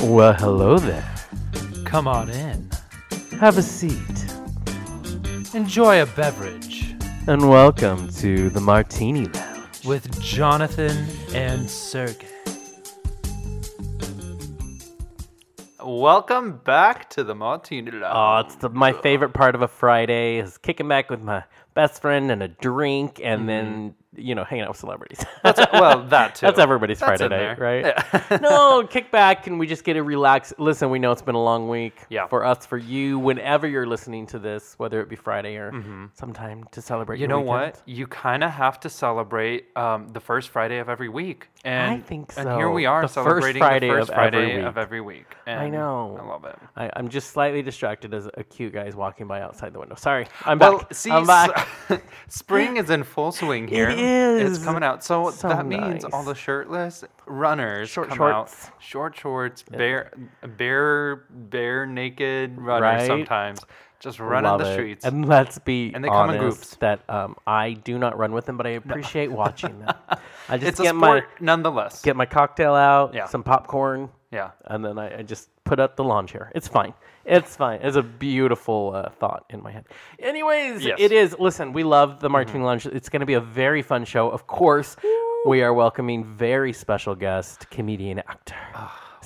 Well, hello there. Come on in. Have a seat. Enjoy a beverage And welcome to the Martini Lounge. with Jonathan and Sergey. Welcome back to the Martini Lounge. Oh, it's the, my favorite part of a Friday is kicking back with my best friend and a drink, and then mm-hmm. You know hanging out with celebrities. That's, well, that too. That's everybody's That's Friday night, right? Yeah. no, kick back and we just get to relax. Listen, we know it's been a long week. Yeah. For us, for you, whenever you're listening to this, whether it be Friday or sometime to celebrate. Mm-hmm. You your know weekend. what? You kind of have to celebrate um, the first Friday of every week. And, think so. And here we are The first celebrating Friday the first of every Friday week. of every week. And I know. I love it. I, I'm just slightly distracted as a cute guy is walking by outside the window. Sorry, I'm Well, back. see, I'm back. s- spring is in full swing here. It's It's coming out. So, So that means all the shirtless runners Short come shorts. out. Short shorts, bare, bare, bare naked runners Right. sometimes, just running Love the it. streets. And let's be And they come in groups. that um, I do not run with them, but I appreciate watching them. I just it's a get sport my nonetheless. get my cocktail out, Yeah. some popcorn, yeah. and then I, I just put up the lawn chair. It's fine. It's fine. It's a beautiful uh, thought in my head. Anyways, Yes. Mm-hmm. it is. Listen, we love the Martini Lounge. It's going to be a very fun show. Of course, we are welcoming very special guest, comedian, actor.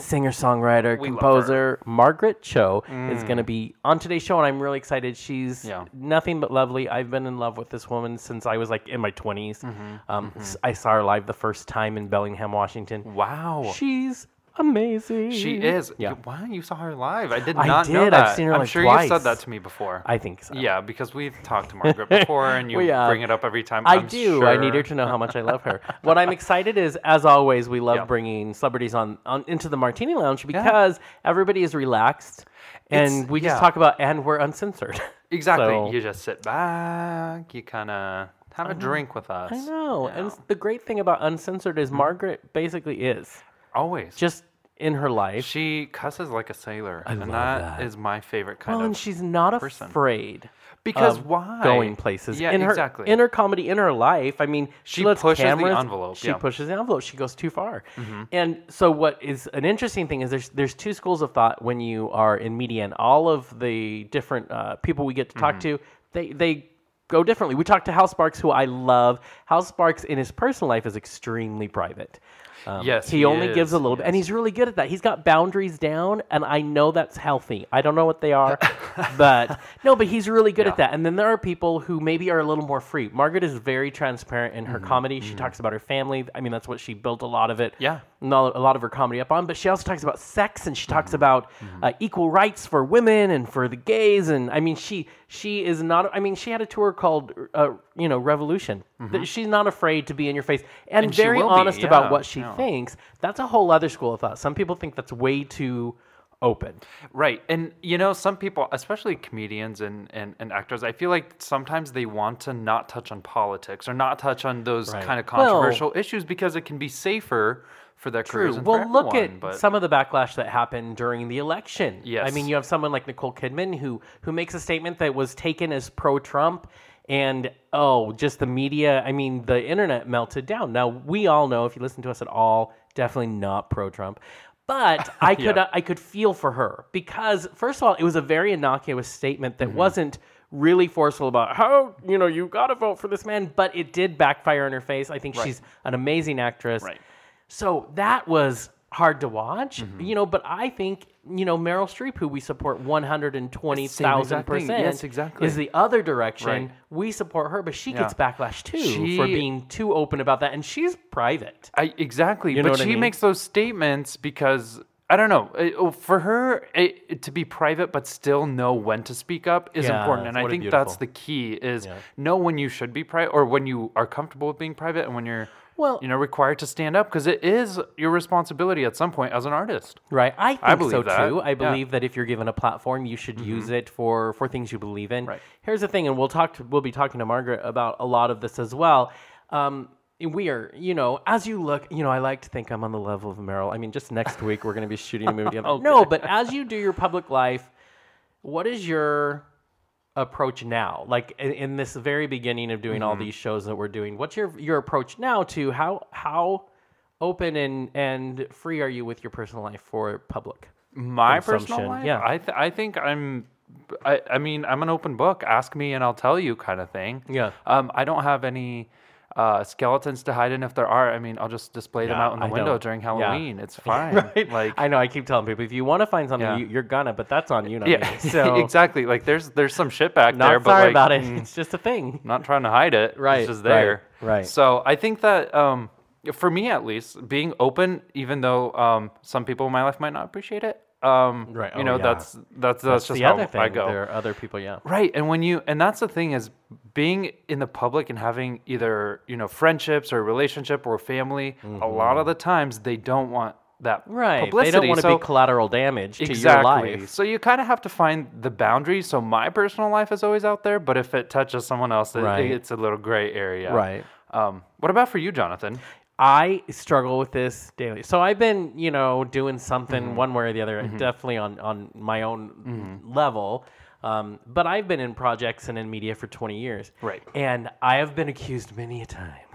Singer, songwriter, We love composer Margaret Cho is going to be on today's show, and I'm really excited. She's Yeah. nothing but lovely. I've been in love with this woman since I was like in my 20s. Mm-hmm. Um, s- I saw her live the first time in Bellingham, Washington. Wow. She's amazing. She is. Yeah. You- Wow, you saw her live. I did I not know that. I've seen her, I'm like, sure you've said that to me before. I think so. yeah, because we've talked to Margaret before, and you We, uh, bring it up every time. I I'm do. I need her to know how much I love her. what I'm excited is, as always, we love Yeah. bringing celebrities on, on into the Martini Lounge because everybody is relaxed and It's- we just yeah. talk about and we're uncensored. Exactly. So- You just sit back. You kind of have a drink with us. I know. you And the great thing about uncensored is Margaret basically is always. just in her life. she cusses like a sailor, and love that that. is my favorite kind well, of. and she's not person. afraid. Because of why? Going places. Yeah, in her, exactly. In her comedy, in her life, I mean, she, She lets pushes the envelope, She yeah. Mm-hmm. pushes the envelope. She goes too far. And so, what is an interesting thing is there's there's two schools of thought when you are in media, and all of the different uh, people we get to Mm-hmm. talk to, they they go differently. We talked to Hal Sparks, who I love. Hal Sparks in his personal life is extremely private. Um, Yes, he, he only gives a little bit, and he's really good at that. He's got boundaries down, and I know that's healthy. I don't know what they are, but no, but he's really good at that. And then there are people who maybe are a little more free. Margaret is very transparent in her Mm-hmm, comedy. She talks about her family. I mean, that's what she built a lot of it. Yeah. a lot of her comedy up on. But she also talks about sex, and she Mm-hmm. talks about uh, equal rights for women and for the gays. And I mean, she she is not. I mean, she had a tour called uh, you know Revolution. Th- She's not afraid to be in your face and, Mm-hmm. And very honest about what she yeah. thinks. That's a whole other school of thought. Some people think that's way too open. Right. And, you know, some people, especially comedians and, and, and actors, I feel like sometimes they want to not touch on politics or not touch on those Right. kind of Well- controversial issues because it can be safer for their careers and Well, look everyone, at but some of the backlash that happened during the election. I mean, you have someone like Nicole Kidman who who makes a statement that was taken as pro-Trump, and oh, just the media. I mean, the internet melted down. Now we all know, if you listen to us at all, definitely not pro-Trump. But I could Yeah. I could feel for her because first of all, it was a very innocuous statement Mm-hmm. that wasn't really forceful about how you know you got to vote for this man, but it did backfire in her face. I think she's an amazing actress. Right. So that was hard to watch, Mm-hmm. you know. But I think you know Meryl Streep, who we support one hundred and twenty thousand percent, Yes, exactly. is the other direction. Right. We support her, but she gets backlash too She- for being too open about that, and she's private. I, exactly. You know but what I she mean? makes those statements because. I don't know. Eh, oh, For her, it, to be private but still know when to speak up is Yeah, important, and I think that's the key: is Yeah. know when you should be private or when you are comfortable with being private, and when you're Well- you know required to stand up because it is your responsibility at some point as an artist. Right, I think so believe that. too. I Yeah. believe that if you're given a platform, you should use it for for things you believe in. Right. Here's the thing, and we'll talk. To, we'll be talking to Margaret about a lot of this as well. Um, we are, you know, as you look, you know, I like to think I'm on the level of Meryl. I mean, just next week we're going to be shooting a movie together. No, but as you do your public life, what is your approach now? Like in, in this very beginning of doing all these shows that we're doing, what's your your approach now to how how open and and free are you with your personal life for public? My personal life, yeah. I th- I think I'm. I, I mean, I'm an open book. Ask me and I'll tell you, kind of thing. Yeah. Um, I don't have any uh, skeletons to hide in. If there are, I mean, I'll just display them out in the I window don't. during Yeah. Halloween. It's fine. right. Like, I know. I keep telling people if you want to find something, Yeah. you, you're gonna, but that's on you, not yeah, me. So exactly. Like, there's there's some shit back not there, but sorry like, about it. mm, It's just a thing. not trying to hide it. Right, It's just right, there. right. So I think that um, for me at least, being open, even though um, some people in my life might not appreciate it, um, Right, You oh, know, yeah. that's that's that's, That's just the how other thing. I go. There are other people. Yeah. Right. And when you and that's the thing is being in the public and having either, you know, friendships or relationship or family, a lot of the times they don't want that Mm-hmm. Right. publicity. They don't want to so, be collateral damage to exactly. your life. So you kind of have to find the boundaries. So my personal life is always out there, but if it touches someone else, it, Right. it's a little gray area. Right. Um, what about for you, Jonathan? I struggle with this daily. So I've been, you know, doing something Mm-hmm. one way or the other, definitely on on my own level. Um, but I've been in projects and in media for 20 years. Right. And I have been accused many a time,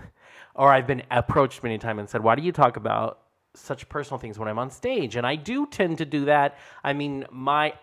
or I've been approached many a time and said, "Why do you talk about such personal things when I'm on stage?" And I do tend to do that. I mean, my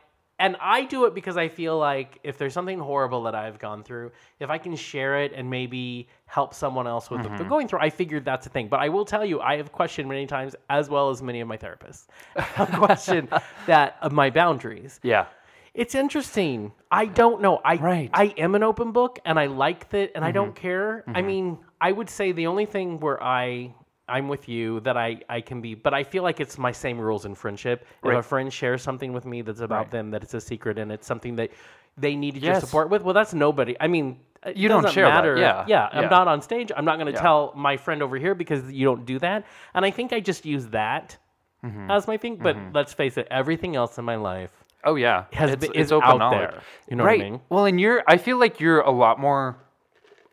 and I do it because I feel like if there's something horrible that I've gone through, if I can share it and maybe help someone else with Mm-hmm. going through, I figured that's a thing. But I will tell you, I have questioned many times, as well as many of my therapists, have questioned that of my boundaries. Yeah. It's interesting. I don't know. I Right. I am an open book, and I like that, and I Mm-hmm. don't care. I mean, I would say the only thing where I I'm with you that I I can be, but I feel like it's my same rules in friendship. If a friend shares something with me that's about Right. them, that it's a secret, and it's something that they needed your support with, well, that's nobody. I mean. It You don't doesn't share that, matter. yeah, yeah. I'm not on stage. I'm not going to Yeah. tell my friend over here because you don't do that. And I think I just use that Mm-hmm. as my thing. But let's face it, everything else in my life Oh yeah, has it's, been, it's open out knowledge. there. You know right. what I mean? Well, and you're. I feel like you're a lot more,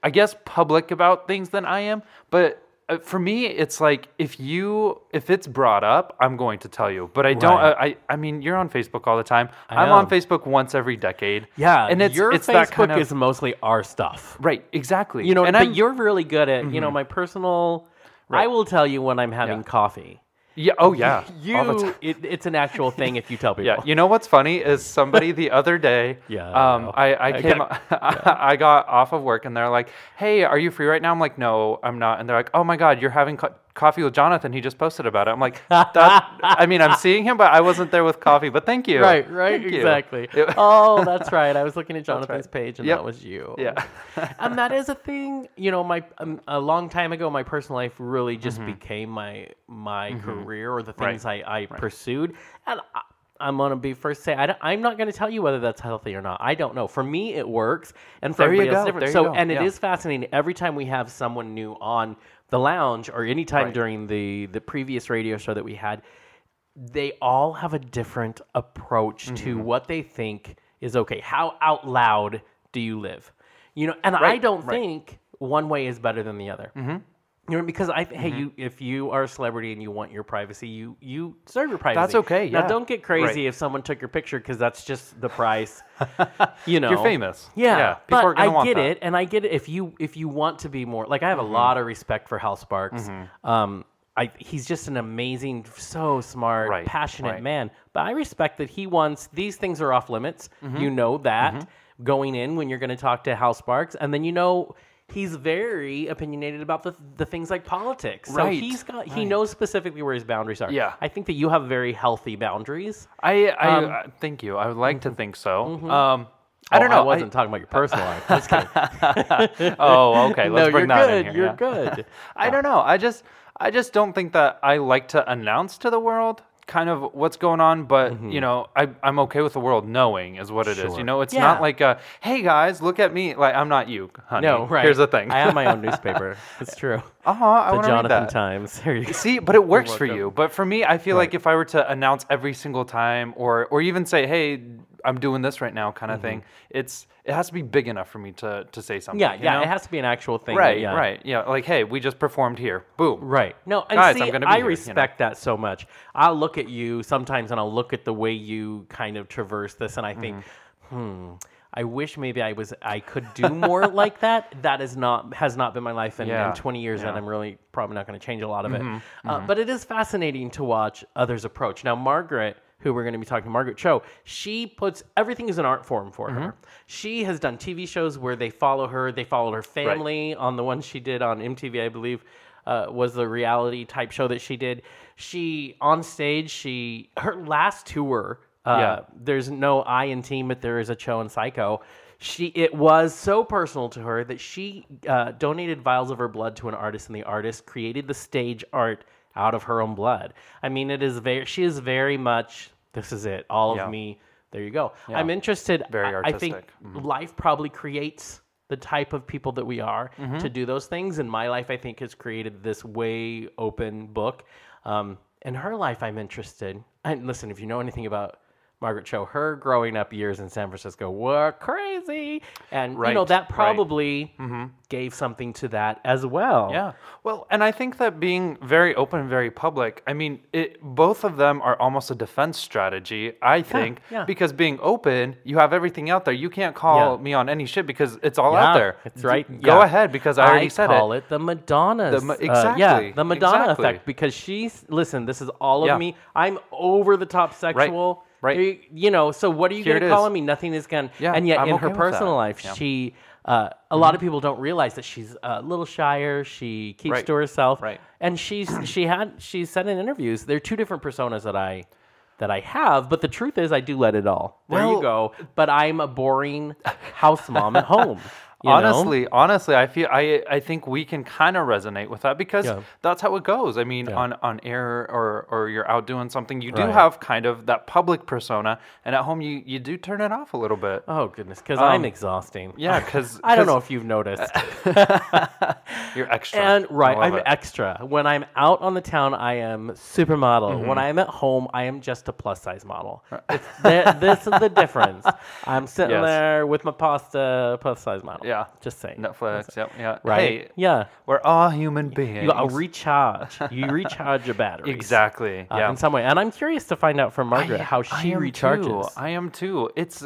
I guess, public about things than I am. But uh, for me, it's like if you if it's brought up, I'm going to tell you. But I don't. Right. Uh, I I mean, you're on Facebook all the time. I I'm on. Facebook once every decade. Yeah, and it's your it's Facebook that kind of is mostly our stuff. right. Exactly. You know, and but I'm, Mm-hmm. you're really good at you know my personal. I will tell you when I'm having Yeah. coffee. Yeah. Oh yeah. You, all the time. it, it's an actual thing if you tell people. Yeah, you know what's funny is somebody the other day. Yeah, I Um. I, I I came, get- I got off of work and they're like, "Hey, are you free right now?" I'm like, "No, I'm not." And they're like, "Oh my God, you're having co- coffee with Jonathan. He just posted about it." I'm like, that, "I mean, I'm seeing him, but I wasn't there with coffee. But thank you." Right, right, Thank exactly. Oh, that's right. I was looking at Jonathan's right. page, and Yep. that was you. yeah. and that is a thing. You know, my um, a long time ago, my personal life really just became my my career or the Mm-hmm. Right. things I, I pursued. And I, I'm gonna be first to say I am not gonna tell you whether that's healthy or not. I don't know. For me, it works, and for There everybody else, different. So, and it is fascinating. Every time we have someone new on the lounge or anytime Right. during the the previous radio show that we had, they all have a different approach to Mm-hmm. what they think is okay. How out loud do you live? You know, and I don't right. think one way is better than the other. Mm-hmm. You know, because I hey, Mm-hmm. you if you are a celebrity and you want your privacy, you you serve your privacy. That's okay, Now, yeah. don't get crazy Right. if someone took your picture because that's just the price. you know, You're famous. Yeah, Yeah, people but are gonna I want get that. it, and I get it. If you if you want to be more like, I have a Mm-hmm. lot of respect for Hal Sparks. Um, I he's just an amazing, so smart, Right, passionate right. man. But I respect that he wants these things are off limits. Mm-hmm. You know that going in when you're going to talk to Hal Sparks, and then you know. He's very opinionated about the, the things like politics. So Right, he's got he right. knows specifically where his boundaries are. Yeah. I think that you have very healthy boundaries. I, I Um, uh, thank you. I would like to think so. Um, Oh, I don't know. I wasn't talking about your personal life. Just kidding. oh, okay. Let's no, bring you're that good. in here. You're yeah. good. I don't know. I just I just don't think that I like to announce to the world kind of what's going on, but you know, I I'm okay with the world knowing is what it is. Mm-hmm. Sure. You know, it's Yeah. not like a hey guys, look at me. Like I'm not you, honey. No, right. Here's the thing. I have my own newspaper. It's true. uh huh. I The want to read Jonathan that. Times. There you go. See, but it works for you. But for me, I feel like if I were to announce every single time, or or even say, "Hey, I'm doing this right now," kind of thing, it's it has to be big enough for me to to say something. Mm-hmm. Yeah, yeah. know? It has to be an actual thing. that- right, yeah. right, yeah. Like, hey, we just performed here. Boom. Right. No, and Guys, see, I'm gonna be I here, you know? respect that so much. I'll look at you sometimes and I'll look at the way you kind of traverse this and I think, Mm-hmm. hmm, I wish maybe I was I could do more like that. That is not has not been my life in, Yeah, in 20 years, and yeah. Mm-hmm, I'm really probably not going to change a lot of it. Uh, but it is fascinating to watch others approach. Now, Margaret, who we're going to be talking to, Margaret Cho, she puts everything as an art form for Mm-hmm. her. She has done TV shows where they follow her. They followed her family on the one she did on MTV, I believe. Uh, was the reality type show that she did. She on stage. She her last tour. Uh, Yeah. There's no I in team, but there is a Cho and Psycho. She it was so personal to her that she uh, donated vials of her blood to an artist, and the artist created the stage art out of her own blood. I mean, it is very. She is very much. This is it. All Yeah. of me. There you go. I'm interested. Very I- I think artistic. Mm-hmm. life probably creates the type of people that we are Mm-hmm. to do those things. And my life, I think, has created this way open book. Um, in her life, I'm interested. And listen, if you know anything about Margaret Cho, her growing up years in San Francisco were crazy, and you know Right, right. that probably mm-hmm. gave something to that as well. Yeah. Well, and I think that being very open and very public, I mean, it, both of them are almost a defense strategy, I think, yeah. because being open, you have everything out there. You can't call Yeah. me on any shit because it's all Yeah, out there. That's right. Go ahead because I already said it call it. the Madonna. The uh, Ma- yeah, the Madonna exactly. effect because she's listen. This is all of Yeah. me. I'm over the top sexual. right. You, you know. So what are you going to call is. me? Nothing is going. Yeah, And yet I'm in okay her with personal that. life, Yeah. She. Uh, a lot of people don't realize that she's a little shyer. She keeps Right. to herself, Right. and she's she had she said in interviews there are two different personas that I that I have, but the truth is I do let it all. There you Well- go. But I'm a boring house mom at home. you know? honestly, honestly, I feel I I think we can kind of resonate with that because Yeah. that's how it goes. I mean, Yeah. on on air or or you're out doing something, you do Right. have kind of that public persona, and at home you you do turn it off a little bit. Oh goodness, because I'm Um, exhausting. Yeah, because I don't know if you've noticed. you're extra. and right, I'm it. extra. When I'm out on the town, I am supermodel. Mm-hmm. When I'm at home, I am just a plus size model. It's the, this is the difference. I'm sitting Yes. there with my pasta, plus size model. Yeah. just saying. Netflix. Yep. Yeah. Right? Hey, yeah. we're all human beings. You gotta recharge. You recharge your battery. exactly. uh, yeah. in some way. And I'm curious to find out from Margaret I- how she am recharges. Too. I am too. It's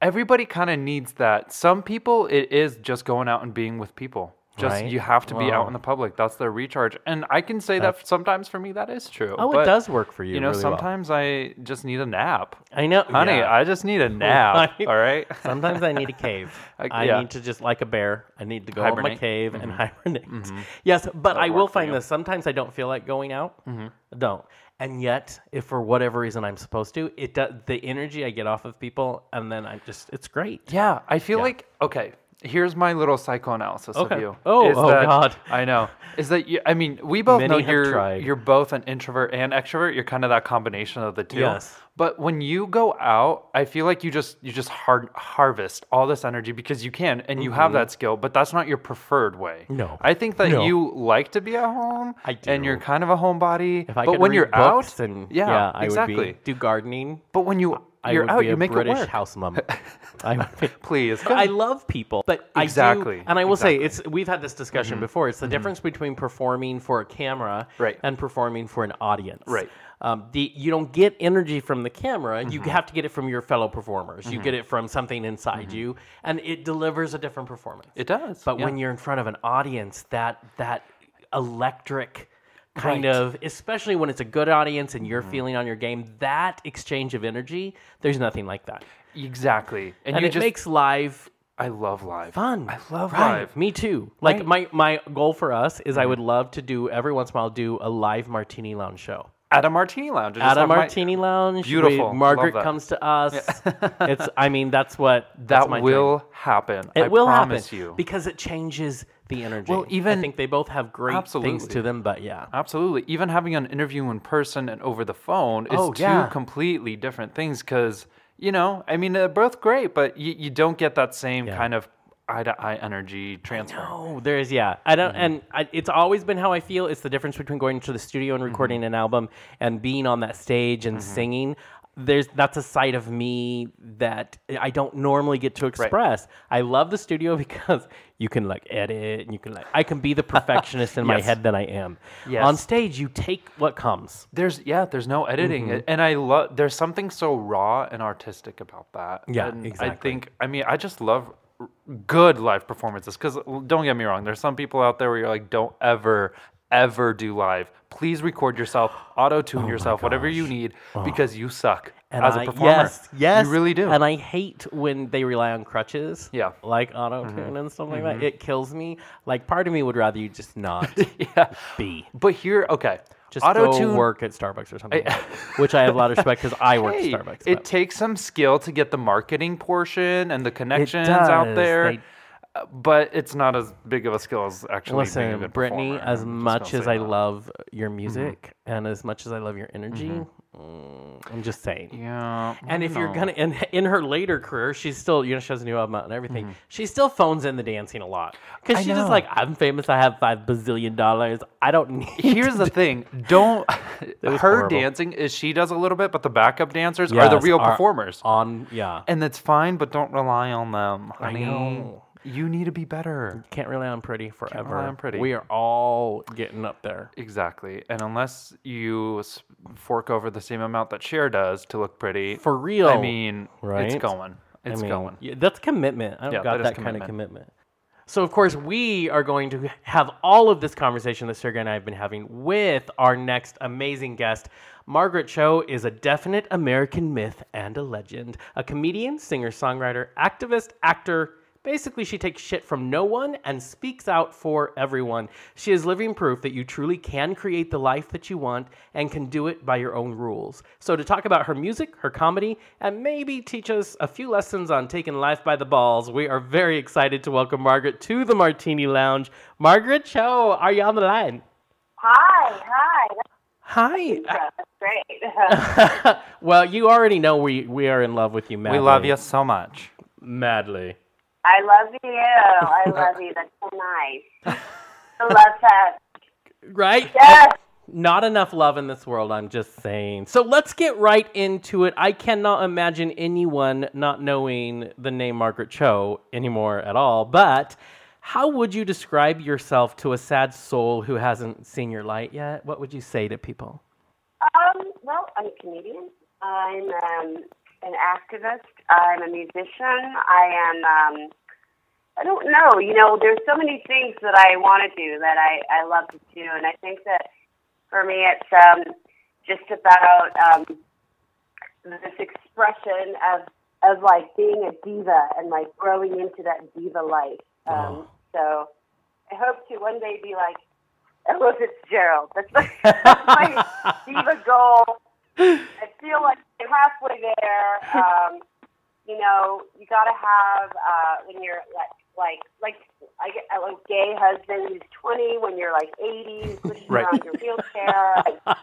everybody kind of needs that. Some people it is just going out and being with people. Just Right. you have to be Wow. out in the public. That's their recharge. And I can say that sometimes for me that is true. oh, but, it does work for you. You know, really well. sometimes I just need a nap. I know, Honey, yeah. I just need a nap. Right. all right. Sometimes I need a cave. I- I yeah. need to just like a bear. I need to go in my Hibernate. cave and mm-hmm. hibernate. Mm-hmm. Yes, but I will work for find you. this. Sometimes I don't feel like going out. Mm-hmm. I don't. And yet, if for whatever reason I'm supposed to, it does. The energy I get off of people, and then I just, it's great. Yeah, I feel like okay. Here's my little psychoanalysis Okay. of you. Oh, is oh, that- God. I know. Is that you? I mean, we both Many know you're tried. you're both an introvert and extrovert. You're kind of that combination of the two. Yes. But when you go out, I feel like you just you just har- harvest all this energy because you can and you have that skill. But that's not your preferred way. Mm-hmm. No. I think that No. you like to be at home. I do. And you're kind of a homebody. If I but could when read you're books out, and yeah, I exactly. would be do gardening. But when you I you're would out, be you a make British it work. house mum. I would be, Please. I love people, but I Exactly, do, and I will say it's. We've had this discussion mm-hmm. before. It's the mm-hmm. difference between performing for a camera Right. and performing for an audience. Right. Um, the you don't get energy from the camera. You mm-hmm. have to get it from your fellow performers. You get it from something inside you, and it delivers a different performance. It does. But when you're in front of an audience, that that electric kind Right. of, especially when it's a good audience and you're Mm-hmm. feeling on your game, that exchange of energy, there's nothing like that. exactly, and, And it just makes live I love live. fun. I love right. live. Me too. Like Right. my my goal for us is Mm-hmm. I would love to do every once in a while do a live martini lounge show. At a martini lounge. At a have my- martini lounge, we- Beautiful. Love Margaret comes to us. it's. I mean, that's what that's that my will dream. happen. It I will promise happen you. because it changes the energy. Well, even I think they both have great things to them, but yeah. Absolutely. Even having an interview in person and over the phone is Oh, two yeah. completely different things because, you know, I mean, they're both great, but you, you don't get that same Yeah. kind of eye to eye energy transfer. Oh, there's yeah. I don't, mm-hmm. and I, it's always been how I feel. It's the difference between going to the studio and recording mm-hmm. an album and being on that stage and mm-hmm. singing. There's that's a side of me that I don't normally get to express. I love the studio because you can like edit and you can like I can be the perfectionist in my head that I am. Yes. On stage, you take what comes. There's yeah, there's no editing, Mm-hmm. and I love. There's something so raw and artistic about that. Yeah, and I think. I mean, I just love good live performances. Because don't get me wrong, there's some people out there where you're like, don't ever, ever do live. Please record yourself, auto tune yourself, whatever you need, because you suck And as a I, performer. yes, yes, you really do. And I hate when they rely on crutches. Yeah. Mm-hmm. like auto tune and stuff like that. It kills me. Like part of me would rather you just not yeah, be. but here, okay, Just auto go work at Starbucks or something, like which I have a lot of respect because I work Hey, at Starbucks. it but- takes some skill to get the marketing portion and the connections out there. They- but it's not as big of a skill as actually being a Listen, good Britney, performer. as just much gonna as say I that. Mm-hmm. love your music and as much as I love your energy, mm, I'm just saying. yeah, And if you're know. gonna, in, in her later career, she's still, you know, she has a new album out and everything. She still phones in the dancing a lot because Mm-hmm. I she's just know. like, I'm famous. I have five bazillion dollars. I don't need. Here's the thing: don't was her horrible. dancing is she does a little bit, but the backup dancers are the Yes, real performers, on. Yeah, and that's fine. But don't rely on them. I honey. know. You need to be better. can't rely on pretty forever. on Pretty. We are all getting up there. Exactly, and unless you fork over the same amount that Cher does to look pretty, For real. I mean, it's going. It's I mean, going. yeah, that's commitment. I don't Yeah, got that that, kind of commitment. commitment. So, of course, we are going to have all of this conversation that Sergey and I have been having with our next amazing guest. Margaret Cho is a definite American myth and a legend. A comedian, singer, songwriter, activist, actor. Basically, she takes shit from no one and speaks out for everyone. She is living proof that you truly can create the life that you want and can do it by your own rules. So, to talk about her music, her comedy, and maybe teach us a few lessons on taking life by the balls, we are very excited to welcome Margaret to the Martini Lounge. Margaret Cho, are you on the line? Hi, hi. Hi. That's great. well, you already know we, we are in love with you, madly. We love you so much. Madly. I love you. I love you. That's so nice. I love that. Right? Yes. Not enough love in this world, I'm just saying. So let's get right into it. I cannot imagine anyone not knowing the name Margaret Cho anymore at all. But how would you describe yourself to a sad soul who hasn't seen your light yet? What would you say to people? Um, well, I'm a comedian. I'm um, an activist. I'm a musician. I am. Um, I don't know. You know, there's so many things that I want to do that I I love to do, and I think that for me, it's um, just about um, this expression of of like being a diva and like growing into that diva life. Um, So I hope to one day be like Ella Fitzgerald. That's my, that's my diva goal. I feel like I'm halfway there. Um, you know, you got to have uh, when you're like like like I get a gay husband who's 20 when you're like 80, who's pushing Right. around your wheelchair. And,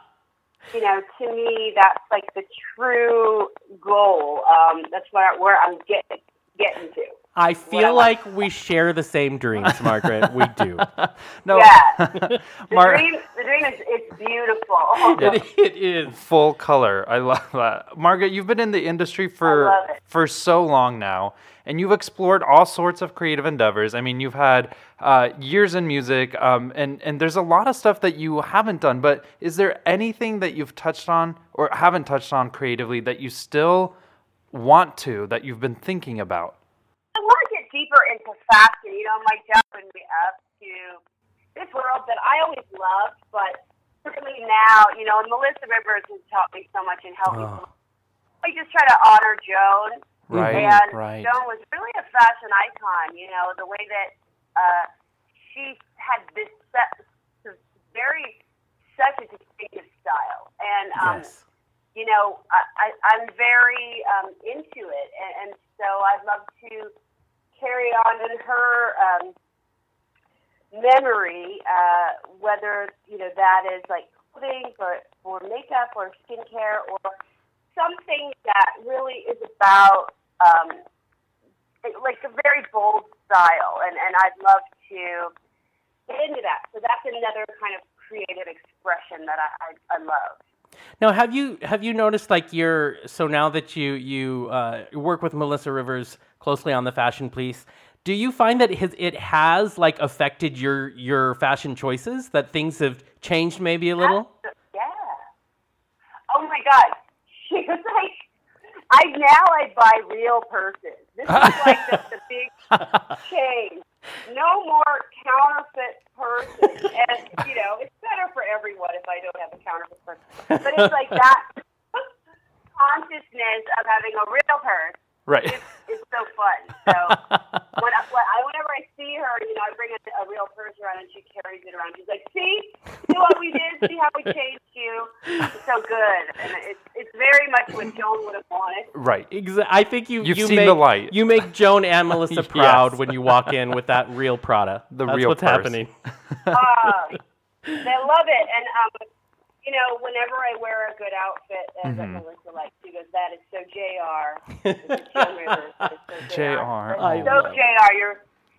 you know, to me, that's like the true goal. Um, that's where where I'm getting getting to. I I feel like. like we share the same dreams, Margaret. we do. No, Yeah. The Mar- dream, the dream is it's beautiful. It, it is. full color. I love that. Margaret, you've been in the industry for for so long now, and you've explored all sorts of creative endeavors. I mean, you've had uh, years in music, um, and and there's a lot of stuff that you haven't done. But is there anything that you've touched on or haven't touched on creatively that you still want to that you've been thinking about? I want to get deeper into fashion. You know, my job opened me up to this world that I always loved, but certainly now, you know, and Melissa Rivers has taught me so much in helping. Oh. I just try to honor Joan. Right, and right. Joan was really a fashion icon. You know, the way that uh, she had this set, very such a distinctive style, and um, Yes. You know, I, I, I'm very um, into it, and, and so I'd love to carry on in her um, memory, uh, whether you know that is like clothing or or makeup or skincare or something that really is about um, like a very bold style, and and I'd love to get into that. So that's another kind of creative expression that I I, I love. Now, have you have you noticed like you're so now that you you uh, work with Melissa Rivers closely on the fashion piece, do you find that it has, it has like affected your your fashion choices? That things have changed maybe a little? Yeah. Oh my God. She was like, I now I buy real purses. This is like the, the big change. No more counterfeit purses, and you know it's better for everyone if I don't have a counterfeit purse. But it's like that consciousness of having a real purse Right. it's, it's so fun. So when I, when I, whenever I see her, you know, I bring a, a real purse around and she carries it around. She's like, "See, see what we did? See how we changed you? It's so good." And it's it's very much what Joan would have wanted. Right. Exa- I think you You've you seen make, the light. You make Joan and Melissa Yes. proud when you walk in with that real Prada. The That's real what's purse. happening. Uh, they love it, and um, you know, whenever I wear a good outfit, as Mm-hmm. Melissa likes, she goes, "That is so Jr." It's Rivers. So JR. I so love- Jr.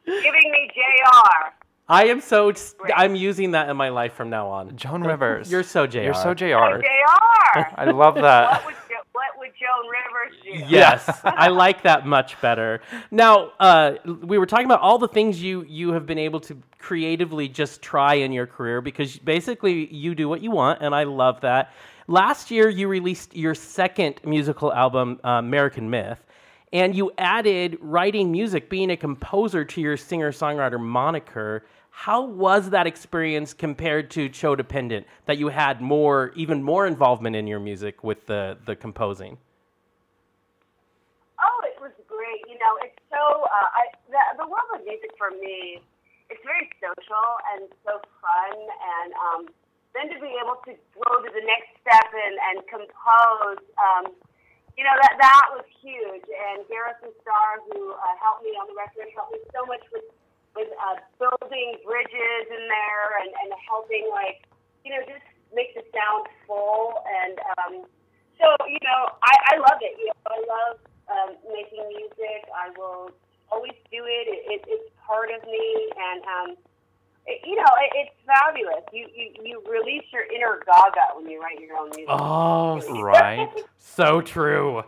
You're giving me Jr. I am so I'm using that in my life from now on. Joan Rivers. You're so Jr. You're so JR. Jr. I love What that. would jo- what would Joan Rivers? Yes, I like that much better. Now, uh, we were talking about all the things you you have been able to creatively just try in your career because basically you do what you want, and I love that. Last year, you released your second musical album, uh, American Myth, and you added writing music, being a composer to your singer songwriter moniker. How was that experience compared to Cho Dependent That you had more, even more involvement in your music with the the composing. Oh, it was great. You know, it's so uh, I the, the world of music for me, it's very social and so fun, and um, then to be able to go to the next step and and compose. Um, you know that that was huge, and Garrison Starr, who uh, helped me on the record, helped me so much with with uh, building bridges in there and and helping like you know just make the sound full and um, so you know I I love it. You know I love um, making music. I will always do it. it, it it's part of me, and um, it, you know it, it's fabulous. You, you you release your inner Gaga when you write your own music. Oh, Right. so true.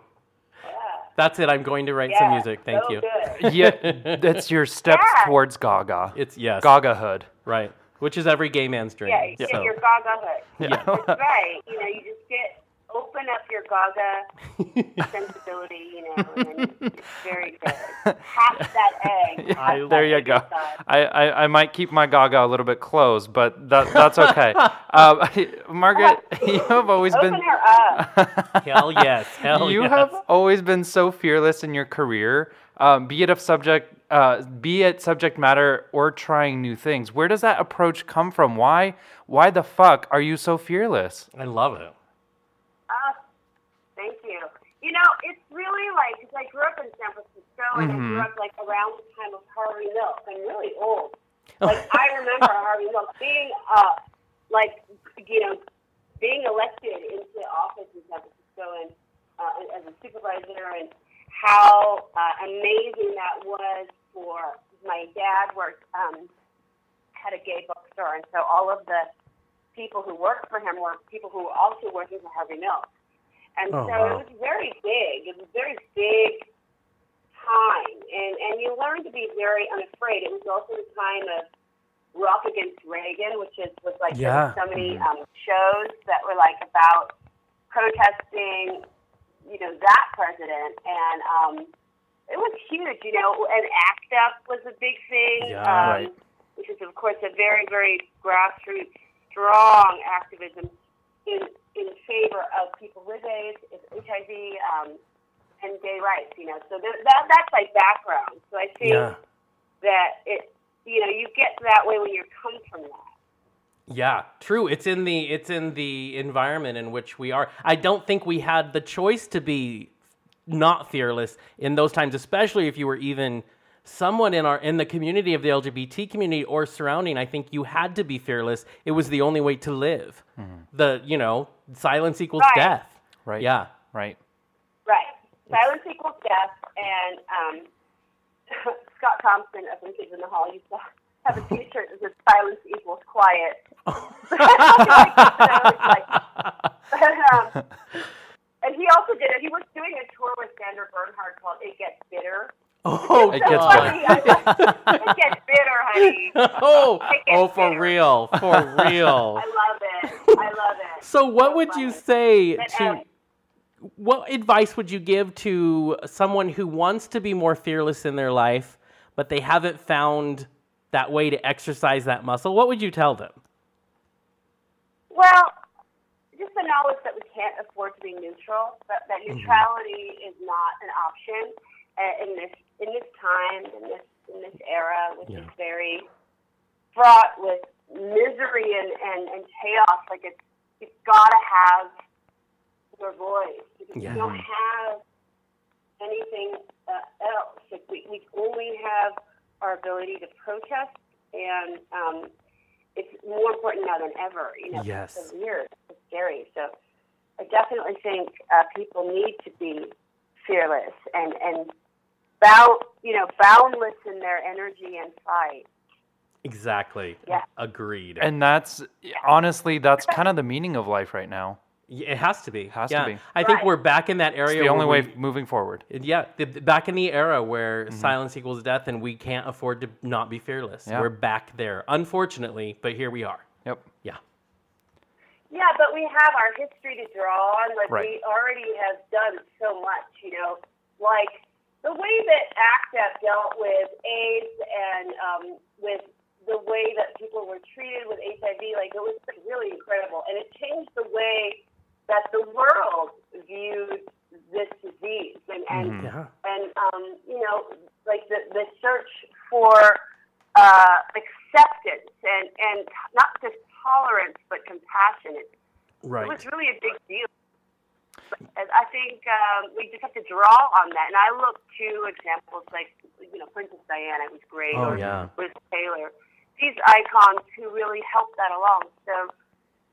yeah. That's it. I'm going to write some music. Thank so you. Good. Yeah, that's your steps Yeah. towards Gaga. It's yes, Gaga hood. right, which is every gay man's dream. Yeah, you get so. your Gaga hood. Yeah. That's right. You know, you just get open up your Gaga sensibility. You know, and it's very good. Hatch that egg. Yeah, hatch there you go. I, I, I might keep my Gaga a little bit closed, but that, that's okay. um, Margaret, you have always Open been. her up. Hell yes, hell you yes. have always been so fearless in your career, um, be it of subject, uh, be it subject matter or trying new things. Where does that approach come from? Why, why the fuck are you so fearless? I love it. Thank you. You know, it's really like, because I grew up in San Francisco and I grew up like around the time of Harvey Milk. I'm really old. Like, I remember Harvey Milk being, uh, like, you know, being elected into office in San Francisco and uh, as a supervisor and how uh, amazing that was for my dad worked, um, had a gay bookstore. And so all of the people who worked for him were people who were also working for Harvey Milk. And Oh, so wow. it was very big. It was a very big time. And, and you learn to be very unafraid. It was also the time of Rock Against Reagan, which is was like Yeah. so many um, shows that were like about protesting, you know, that president. And um, it was huge, you know, and ACT UP was a big thing. Yeah, um, right. Which is, of course, a very, very grassroots, strong activism in in favor of people with AIDS, it's HIV, um, and gay rights. You know, so there, that that's like background. So I think Yeah. that it, you know, you get that way when you come from that. Yeah, true. It's in the it's in the environment in which we are. I don't think we had the choice to be not fearless in those times, especially if you were even someone in our in the community of the LGBT community or surrounding. I think you had to be fearless. It was the only way to live. The you know silence equals Right. death. Right. Yeah. Right. Right. Silence equals death, and um, Scott Thompson of New Kids in the Hall used to have a T-shirt that says "Silence equals quiet." So and he also did it. He was doing a tour with Sandra Bernhard called "It Gets Bitter." Oh, It So gets funny. I love- it gets bitter, honey. oh, It gets oh, for bitter. real, for real. I love it. I love it. So, what would you it. say But, to? um, What advice would you give to someone who wants to be more fearless in their life, but they haven't found that way to exercise that muscle? What would you tell them? Well, just the knowledge that we can't afford to be neutral, that, that Mm-hmm. neutrality is not an option uh, in this in this time, in this in this era, which is very fraught with misery and, and, and chaos. Like it's you've got to have your voice because Yeah. you don't have anything uh, else. Like we, we only have our ability to protest, and um, it's more important now than ever. You know, Yes. it's so weird, it's scary. So I definitely think uh, people need to be fearless and and bound, you know, boundless in their energy and fight. Exactly. Yeah. Agreed. And that's honestly, that's kind of the meaning of life right now. It has to be. Has to be. I think we're back in that It's area. the only where way we- moving forward. Yeah, the, the- back in the era where Mm-hmm. silence equals death, and we can't afford to not be fearless. Yeah. We're back there, unfortunately, but here we are. Yep. Yeah. Yeah, but we have our history to draw on. Like Right. we already have done so much, you know, like the way that ACT dealt with AIDS and um, with the way that people were treated with HIV, like it was really incredible, and it changed the way that the world viewed this disease, and and Mhm. Yeah. and um, you know, like the the search for uh, acceptance and and not just tolerance but compassion. It, it was really a big deal. And I think um, we just have to draw on that. And I look to examples like you know Princess Diana, was great, Oh, or yeah. Liz Taylor. These icons who really helped that along. So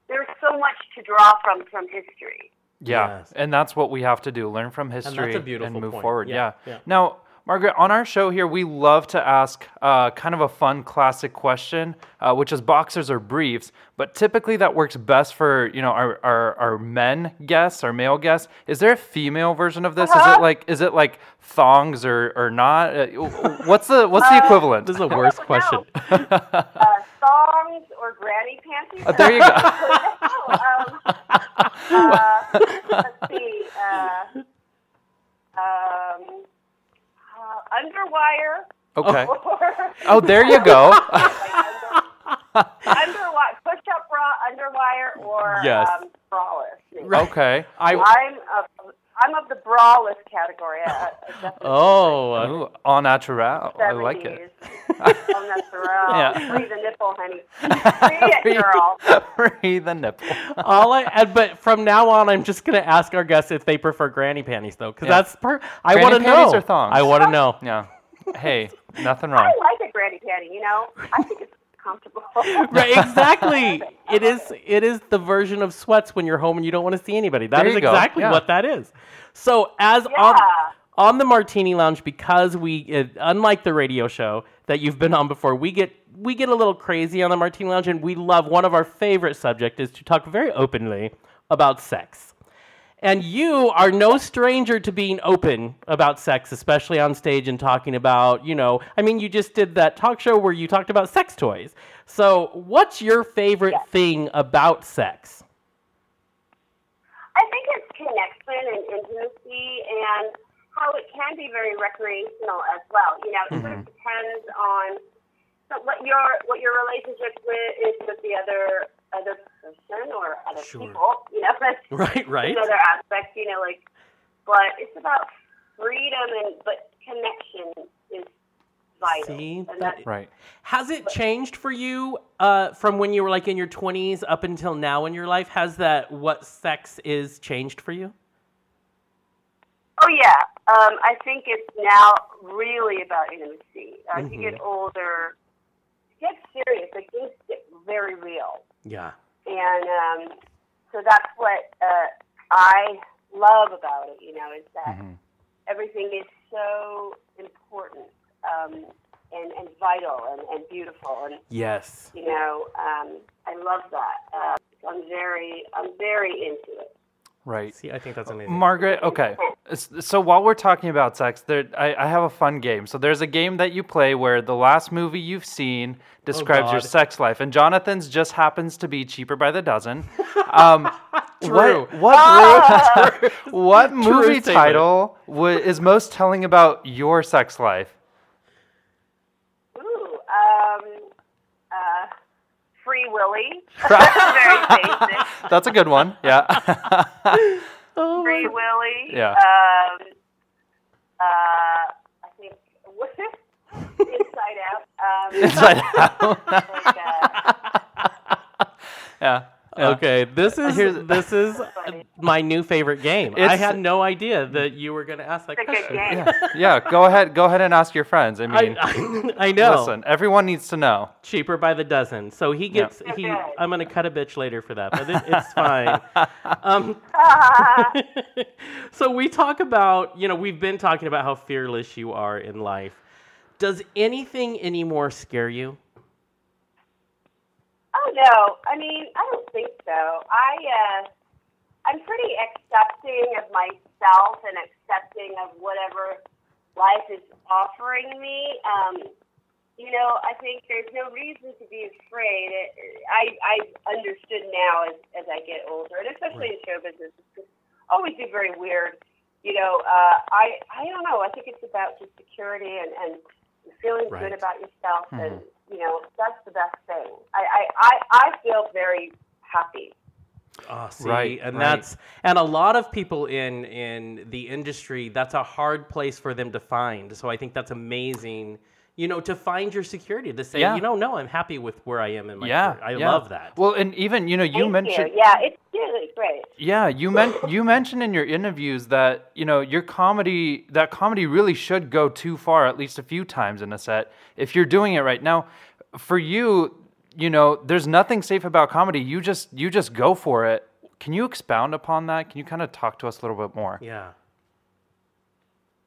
there's so much to draw from from history. Yeah, Yes. and that's what we have to do: learn from history beautiful move point. forward. Yeah, Yeah. yeah. Now, Margaret, on our show here, we love to ask uh, kind of a fun classic question, uh, which is boxers or briefs. But typically, that works best for you know our, our, our men guests, our male guests. Is there a female version of this? Is Uh-huh. it like is it like thongs or or not? Uh, what's the what's the equivalent? This is the worst No. question. Uh, thongs or granny panties. Uh, there you go. um, uh, let's see. Uh, um, uh, underwire. Okay. Or, Oh, there you go. under, underwire, push-up bra, underwire, or Yes. um, braless. okay. I I'm of, I'm of the braless category. I, I oh Ooh, au. I like it. 70s. Natural. Yeah. Free the nipple, honey. Free it, girl. Free the nipple. all I and, but from now on, I'm just gonna ask our guests if they prefer granny panties though, because Yeah. that's per. I want to know. or thongs? I want to know. Yeah. Hey, nothing wrong. I like a granny panty. You know, I think it's comfortable. Right, exactly. it is. It is the version of sweats when you're home and you don't want to see anybody. That There is go. exactly Yeah. what that is. So as Yeah. on on the Martini Lounge, because we, uh, unlike the radio show that you've been on before, we get we get a little crazy on the Martini Lounge, and we love one of our favorite subject is to talk very openly about sex. And you are no stranger to being open about sex, especially on stage and talking about, you know, I mean, you just did that talk show where you talked about sex toys. So, what's your favorite Yeah. thing about sex? I think it's connection and intimacy and how it can be very recreational as well. You know, it sort of mm-hmm. depends on so what your what your relationship with is with the other other person or other Sure. people. You know, that's Right, right. another aspect. You know, like, but it's about freedom and but connection is vital. See, that- Right. Has it changed for you uh, from when you were like in your 20s up until now in your life? Has that what sex is changed for you? Oh yeah, um, I think it's now really about intimacy. As you get older, it gets serious. Like things get very real, Yeah. and um, so that's what uh, I love about it. You know, is that Mhm. everything is so important um, and and vital and, and beautiful, and Yes. you know, um, I love that. Uh, I'm very I'm very into it. Right. See, I think that's amazing. Margaret, okay. So while we're talking about sex, there I, I have a fun game. So there's a game that you play where the last movie you've seen describes your sex life, and Jonathan's just happens to be cheaper by the dozen. Um, True. What what, mo- what movie statement. title is most telling about your sex life? Ooh, um, uh, Free Willy. That's a good one. Yeah. Oh, Free Willy. Yeah. Um, uh, I think Inside Out. Um, Inside Out. like, uh, yeah. Yeah. Okay, this is Here's- this is my new favorite game. I It's- had no idea that you were going to ask that it's a good question. game. Yeah. Go ahead. Go ahead and ask your friends. I mean, I, I, I know. listen. Everyone needs to know. Cheaper by the dozen. So he gets he. Okay. I'm going to cut a bitch later for that, but it, it's fine. um, so we talk about you know we've been talking about how fearless you are in life. Does anything anymore scare you? Oh no, I mean I don't think so. I uh, I'm pretty accepting of myself and accepting of whatever life is offering me. Um, you know, I think there's no reason to be afraid. It, I I understood now as as I get older, and especially in show business, it's always be very weird. You know, uh, I I don't know. I think it's about just security and and feeling Right. good about yourself, and you know that's the best thing. I I I, I feel very happy. Oh, see, Right, and right. that's and a lot of people in in the industry. That's a hard place for them to find. So I think that's amazing. You know, to find your security to say, Yeah. you know, no, I'm happy with where I am in my Yeah. career. I yeah. love that. Well, and even you know you Thank mentioned you. Yeah, it's really great. Yeah, you meant you mentioned in your interviews that you know your comedy that comedy really should go too far at least a few times in a set if you're doing it right now. For you, you know, there's nothing safe about comedy. You just you just go for it. Can you expound upon that? Can you kind of talk to us a little bit more? yeah.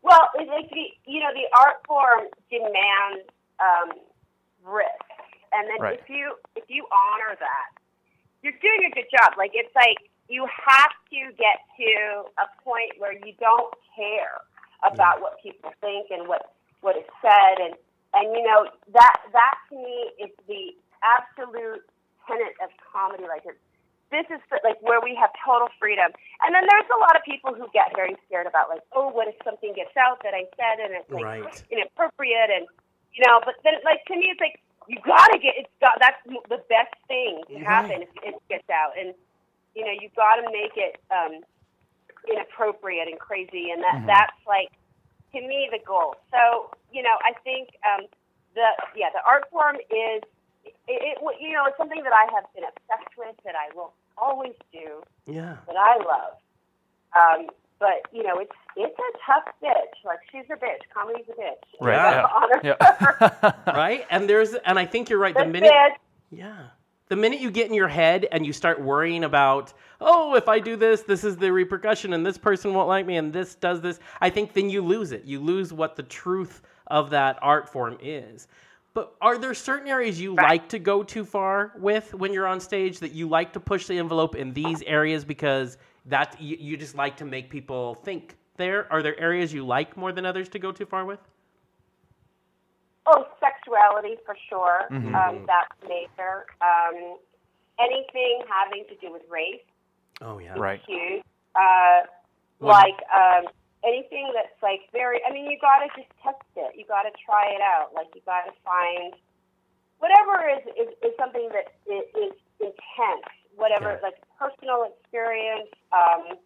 Well, it's like the you know the art form demands um, risk, and then Right. if you if you honor that, you're doing a good job. Like it's like you have to get to a point where you don't care about what people think and what what is said, and and you know that that to me is the absolute tenet of comedy. Like it's this is the, like where we have total freedom. And then there's a lot of people who get very scared about like, oh, what if something gets out that I said and it's like Right. inappropriate and you know. But then like to me, it's like you gotta get it's got that's the best thing to Right. happen if it gets out and you know you've got to make it um, inappropriate and crazy and that that's like to me the goal. So you know I think um, the yeah the art form is it, it you know it's something that I have been obsessed with that I will always do Yeah. that I love. Um, but you know, it's it's a tough bitch. Like she's a bitch. Comedy's a bitch. Right. Yeah. yeah. Right? And there's and I think you're right. The This minute bitch. Yeah. The minute you get in your head and you start worrying about, oh, if I do this, this is the repercussion and this person won't like me and this does this, I think then you lose it. You lose what the truth of that art form is. But are there certain areas you like to go too far with when you're on stage that you like to push the envelope in these areas because that you, you just like to make people think there? Are there areas you like more than others to go too far with? Oh, sexuality for sure. Mhm. Um, that's major. Um, anything having to do with race, Oh yeah. Right. huge. Uh, Well- like um, anything that's like very. I mean, you gotta just test it. You gotta try it out. Like you gotta find whatever is is, is something that is, is intense. Whatever, Yeah. like personal experience. Um,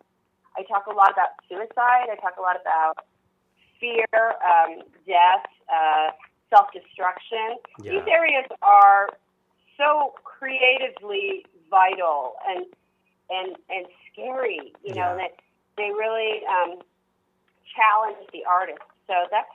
I talk a lot about suicide. I talk a lot about fear, um, death, uh, self-destruction. Yeah. These areas are so creatively vital and and and scary. You know Yeah. that they really um, challenge the artist. So that's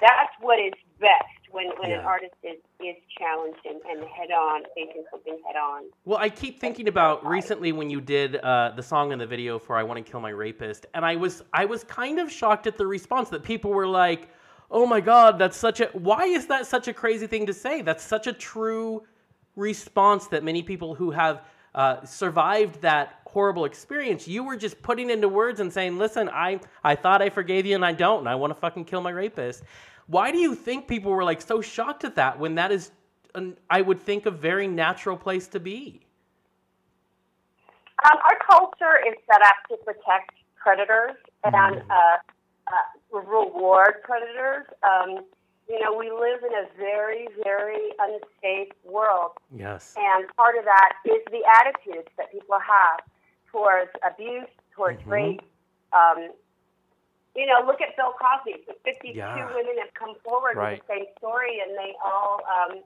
that's what is best when, when an artist is, is challenged and, and head on, facing something head on. Well, I keep thinking about recently when you did uh, the song and the video for "I Want to Kill My Rapist," and I was I was kind of shocked at the response that people were like, "Oh my God, that's such a why is that such a crazy thing to say? That's such a true response that many people who have uh, survived that horrible experience. You were just putting into words and saying, "Listen, I I thought I forgave you and I don't, and I want to fucking kill my rapist." Why do you think people were like so shocked at that when that is, an, I would think, a very natural place to be? Um, our culture is set up to protect predators and Mm-hmm. uh, uh, reward predators. Um, you know, we live in a very, very unsafe world, Yes. and part of that is the attitudes that people have towards abuse, towards Mm-hmm. rape. Um, you know, look at Bill Cosby. The 52 Yeah. women have come forward Right. with the same story, and they all um,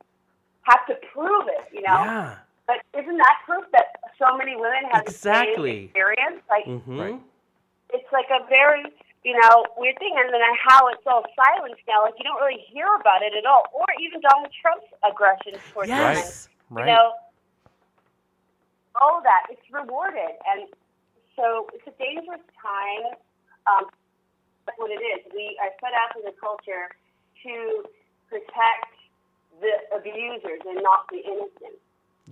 have to prove it. You know, Yeah. but isn't that proof that so many women have the Exactly. same experience? Like, Mm-hmm. Right. it's like a very, you know, weird thing. And then how it's all silenced now, like you don't really hear about it at all. Or even Donald Trump's aggression towards women. Yes. Right. You know, all that, it's rewarded. And so it's a dangerous time. Um, that's what it is. We are set up in the culture to protect the abusers and not the innocent.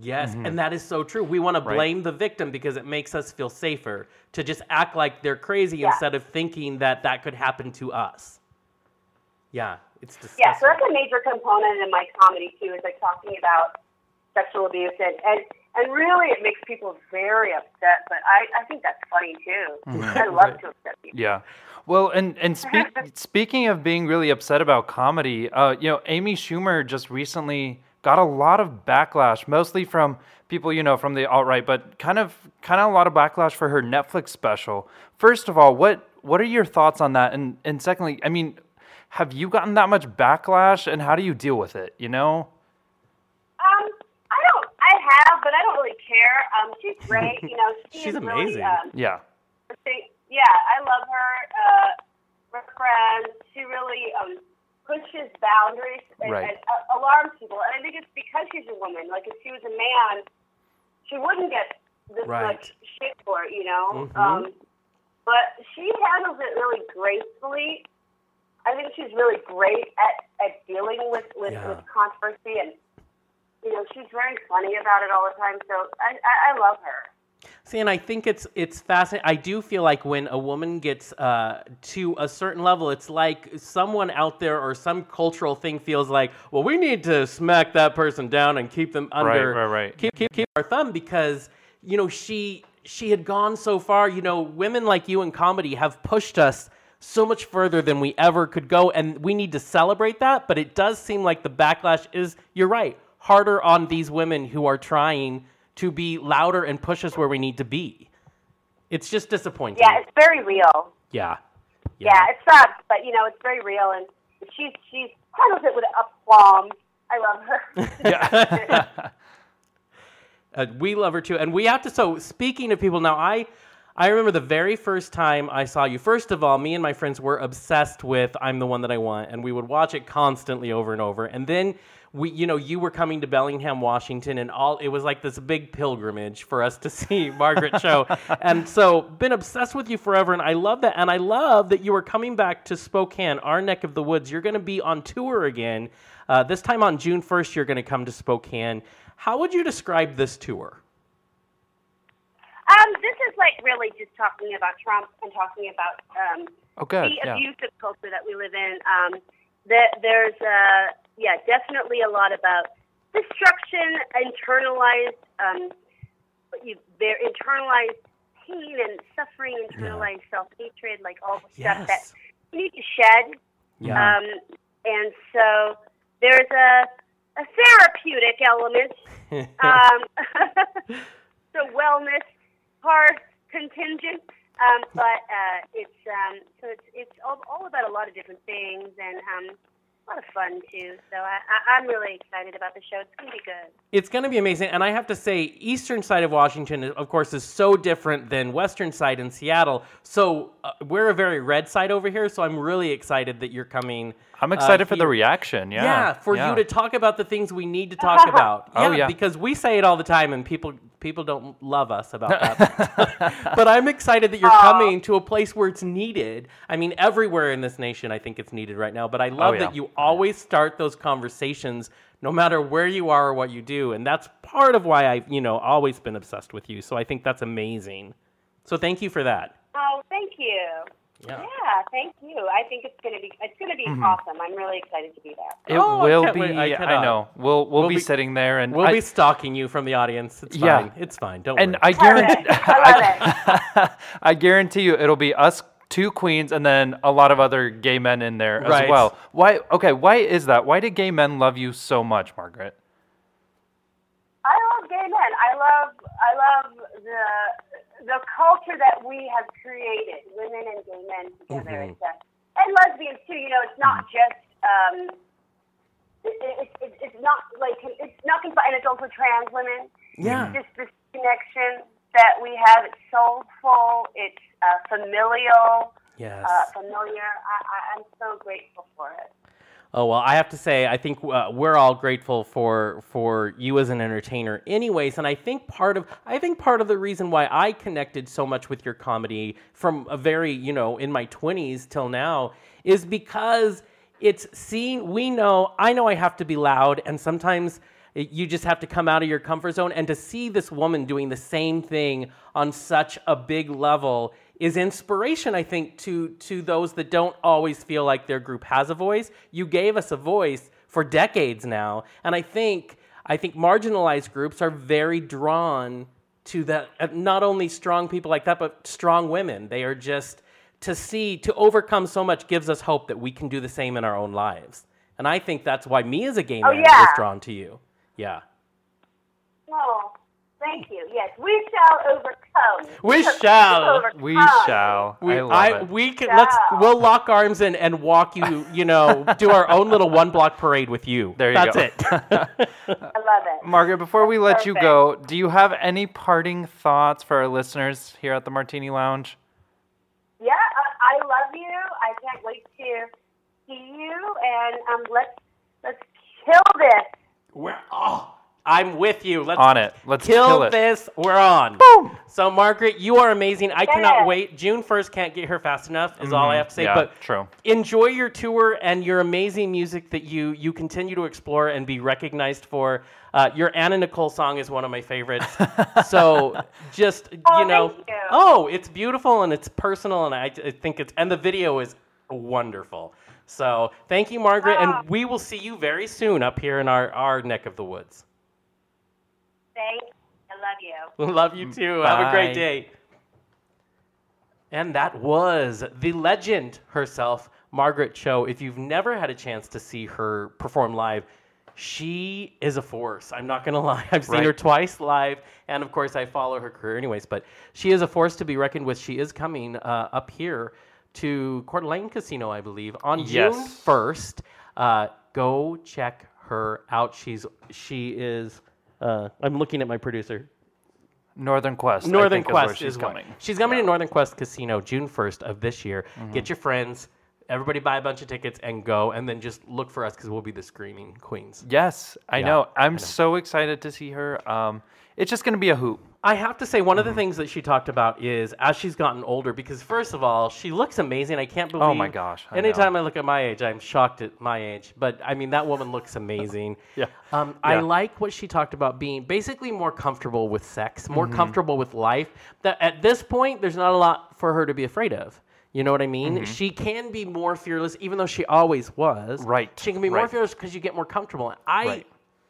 Yes, and that is so true. We want to Right. blame the victim because it makes us feel safer to just act like they're crazy Yeah. instead of thinking that that could happen to us. Yeah, it's disgusting. Yeah, so that's a major component in my comedy too, is like talking about sexual abuse and and, and really it makes people very upset, but I, I think that's funny too. I love to upset people. Yeah. Well, and and speak, speaking of being really upset about comedy, uh, you know, Amy Schumer just recently got a lot of backlash, mostly from people you know from the alt right, but kind of kind of a lot of backlash for her Netflix special. First of all, what what are your thoughts on that? And and secondly, I mean, have you gotten that much backlash, and how do you deal with it? You know. Um, I don't I have, but I don't really care. Um, she's great, you know, she She's is really, amazing. um, Yeah. I think- yeah, I love her. Uh, we're friends. She really um, pushes boundaries and, Right. and uh, alarms people. And I think it's because she's a woman. Like if she was a man, she wouldn't get this Right. much shit for it, you know. Mhm. Um, but she handles it really gracefully. I think she's really great at, at dealing with with, Yeah. with controversy and. You know, she's very funny about it all the time, so I, I, I love her. See, and I think it's it's fascinating. I do feel like when a woman gets uh, to a certain level, it's like someone out there or some cultural thing feels like, well, we need to smack that person down and keep them under, right, right. keep keep keep our thumb because you know she she had gone so far. You know, women like you in comedy have pushed us so much further than we ever could go, and we need to celebrate that. But it does seem like the backlash is, you're right, harder on these women who are trying to be louder and push us where we need to be. It's just disappointing. Yeah, it's very real. yeah. Yeah, it sucks, but you know, it's very real, and she's she's handles it with aplomb. I love her. Yeah. Uh, we love her too, and we have to. So, speaking of people, now I, I remember the very first time I saw you. First of all, me and my friends were obsessed with "I'm the One That I Want," and we would watch it constantly over and over. And then we, you know, you were coming to Bellingham, Washington, and all. It was like this big pilgrimage for us to see Margaret Cho, and so been obsessed with you forever. And I love that, and I love that you are coming back to Spokane, our neck of the woods. You're going to be on tour again. Uh, this time on June 1st, you're going to come to Spokane. How would you describe this tour? um, this is like really just talking about Trump and talking about um, oh, the Yeah. abusive culture that we live in. Um, that there's uh, yeah, definitely a lot about destruction, internalized, um, you, their internalized pain and suffering, internalized self hatred, like all the stuff that Yes. we need to shed. Yeah. Um, and so there's a, a therapeutic element, um, the wellness part contingent. Um, but uh, it's um, so it's it's all, all about a lot of different things and um, a lot of fun too. So I, I, I'm really excited about the show. It's gonna be good. It's to be amazing. And I have to say, eastern side of Washington, of course, is so different than western side in Seattle. So uh, we're a very red side over here. So I'm really excited that you're coming. I'm uh, excited for the reaction. Yeah. Yeah, for yeah. you to talk about the things we need to talk about. Oh, yeah. because we say it all the time, and people people don't love us about that. but I'm excited that you're coming to a place where it's needed. I mean, everywhere in this nation, I think it's needed right now. But I love Oh, yeah. that you always start those conversations no matter where you are or what you do. And that's part of why I've, you know, always been obsessed with you. So I think that's amazing. So thank you for that. Oh, thank you. Yeah. Yeah, thank you. I think it's gonna be it's gonna be mm-hmm. awesome. I'm really excited to be there. It Oh, will can't be. wait. I I, know. We'll we'll, We'll be, be- sitting there, and We'll I, be stalking you from the audience. It's Yeah. fine. It's fine. Don't and worry. I guarantee. I love it. I guarantee you, it'll be us two queens, and then a lot of other gay men in there Right. as well. Why? Okay, why is that? Why do gay men love you so much, Margaret? I love gay men. I love I love the the culture that we have created, women and gay men together, Mhm. it's, uh, and lesbians too. You know, it's not just um, it, it, it, it's not like it's not confined. And it's also trans women. yeah. It's just this connection that we have. It's soulful. It's uh, familial. Yes. Uh, familiar. I, I, I'm so grateful for it. Oh well, I have to say, I think uh, we're all grateful for for you as an entertainer, anyways. And I think part of I think part of the reason why I connected so much with your comedy from a very you know in my twenties till now is because it's seeing. We know I know I have to be loud, and sometimes you just have to come out of your comfort zone. And to see this woman doing the same thing on such a big level is inspiration, I think, to to those that don't always feel like their group has a voice. You gave us a voice for decades now, and I think I think marginalized groups are very drawn to that. uh, Not only strong people like that, but strong women. They are just to see to overcome so much gives us hope that we can do the same in our own lives. And I think that's why me as a gay man was yeah. drawn to you. Yeah. Oh, thank you. Yes, we shall overcome. We shall. overcome. We shall. We, I love it. we can let's we'll lock arms and, and walk you, you know, do our own little one block parade with you. There you That's go. That's it. I love it. Margaret, before we let you go, do you have any parting thoughts for our listeners here at the Martini Lounge? Yeah, I, I love you. I can't wait to see you, and um, let's let's kill this. We're oh, I'm with you. Let's On it. Let's kill, kill it. this. We're on. Boom. So Margaret, you are amazing. I cannot Yes. wait. June first can't get here fast enough. Is all I have to say. Mm-hmm. Yeah, but true. enjoy your tour and your amazing music that you you continue to explore and be recognized for. Uh, your Anna Nicole song is one of my favorites. so just Oh, you know, thank you. oh, it's beautiful and it's personal, and I, I think it's and the video is wonderful. So thank you, Margaret, Ah. and we will see you very soon up here in our our neck of the woods. Thanks. I love you. Love you too. Have a great day. And that was the legend herself, Margaret Cho. If you've never had a chance to see her perform live, she is a force. I'm not going to lie. I've seen Right. her twice live, and of course, I follow her career anyways. But she is a force to be reckoned with. She is coming uh, up here to Coeur d'Alene Casino, I believe, on June 1st. Uh, go check her out. She's she is. Uh, I'm looking at my producer. Northern Quest. I Northern think is where Quest she's is what- coming. She's coming to Northern Quest Casino June 1st of this year. Mm-hmm. Get your friends, everybody buy a bunch of tickets and go, and then just look for us because we'll be the screaming queens. Yes, I know. I'm so excited to see her. Um, it's just going to be a hoot. I have to say, one Mm-hmm. of the things that she talked about is as she's gotten older, because first of all, she looks amazing. I can't believe. Oh my gosh, I know. anytime I look at my age, I'm shocked at my age. But I mean, that woman looks amazing. Yeah. Um, I like what she talked about being basically more comfortable with sex, more Mm-hmm. comfortable with life. That at this point, there's not a lot for her to be afraid of. You know what I mean? She can be more fearless, even though she always was. Mm-hmm. Right, She can be more right. fearless because you get more comfortable. I Right.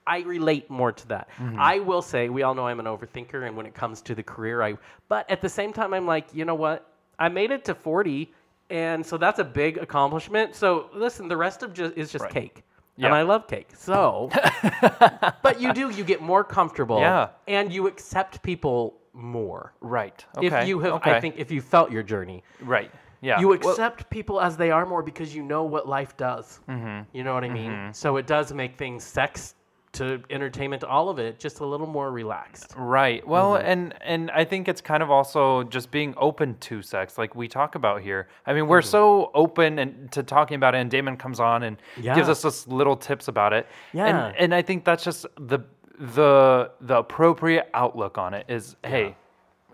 I relate more to that. Mm-hmm. I will say, we all know I'm an overthinker, and when it comes to the career, I. But at the same time, I'm like, you know what? I made it to 40, and so that's a big accomplishment. So listen, the rest of just is just Right. cake, Yeah. and I love cake. So, but you do, you get more comfortable, Yeah. and you accept people more. Right. Okay. If you have, okay. I think, if you felt your journey, Right. Yeah. you Well, accept people as they are more because you know what life does. Mm-hmm. You know what I mean? So it does make things sex to entertainment, to all of it, just a little more relaxed. Right. Well, Mm-hmm. and and I think it's kind of also just being open to sex, like we talk about here. I mean, we're Mm-hmm. so open and to talking about it, and Damon comes on and Yeah. gives us just little tips about it. Yeah. And and I think that's just the the the appropriate outlook on it is, hey,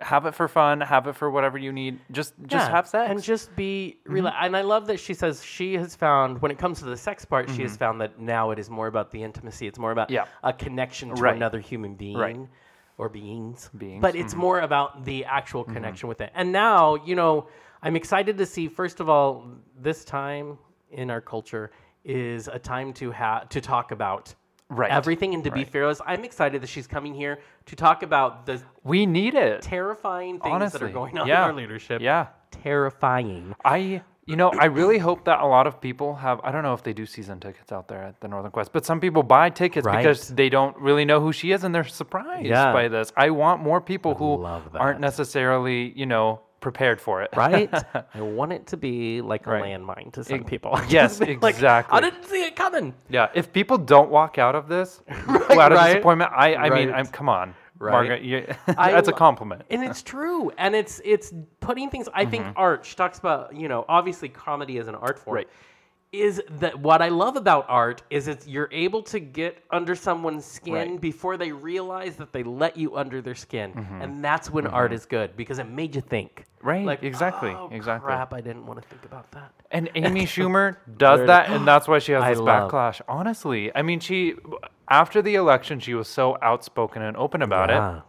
have it for fun, have it for whatever you need. Just just Yeah, have sex. and just be mm-hmm. rela- And I love that she says she has found when it comes to the sex part, she has mm-hmm. found that now it is more about the intimacy. It's more about Yeah. a connection to Right. another human being or beings. Beings, But it's mm-hmm. more about the actual connection with it. And now, you know, I'm excited to see. First of all, this time in our culture is a time to have to talk about. Right. Everything and to be fearless. I'm excited that she's coming here to talk about the we need it. terrifying things honestly. that are going on yeah. in our leadership. Yeah. Terrifying. I you know, I really hope that a lot of people have I don't know if they do season tickets out there at the Northern Quest, but some people buy tickets because they don't really know who she is and they're surprised Yeah. by this. I want more people who aren't necessarily, you know, prepared for it. right? I want it to be like a Right. landmine to some people. yes, like, exactly. I didn't see it coming. Yeah, if people don't walk out of this out of right. disappointment, I I mean, Right. I'm come on. Right. Margaret, you, I that's a lo- compliment. And it's true. And it's it's putting things I think mm-hmm. art, she talks about, you know, obviously comedy is an art form. Right. Is that what I love about art is it's you're able to get under someone's skin Right. before they realize that they let you under their skin. Mm-hmm. And that's when mm-hmm. art is good because it made you think. Right, Like exactly, "Oh, exactly." Crap, I didn't want to think about that. And Amy Schumer does that, and that's why she has this love- backlash. Honestly, I mean, she after the election, she was so outspoken and open about it, Yeah.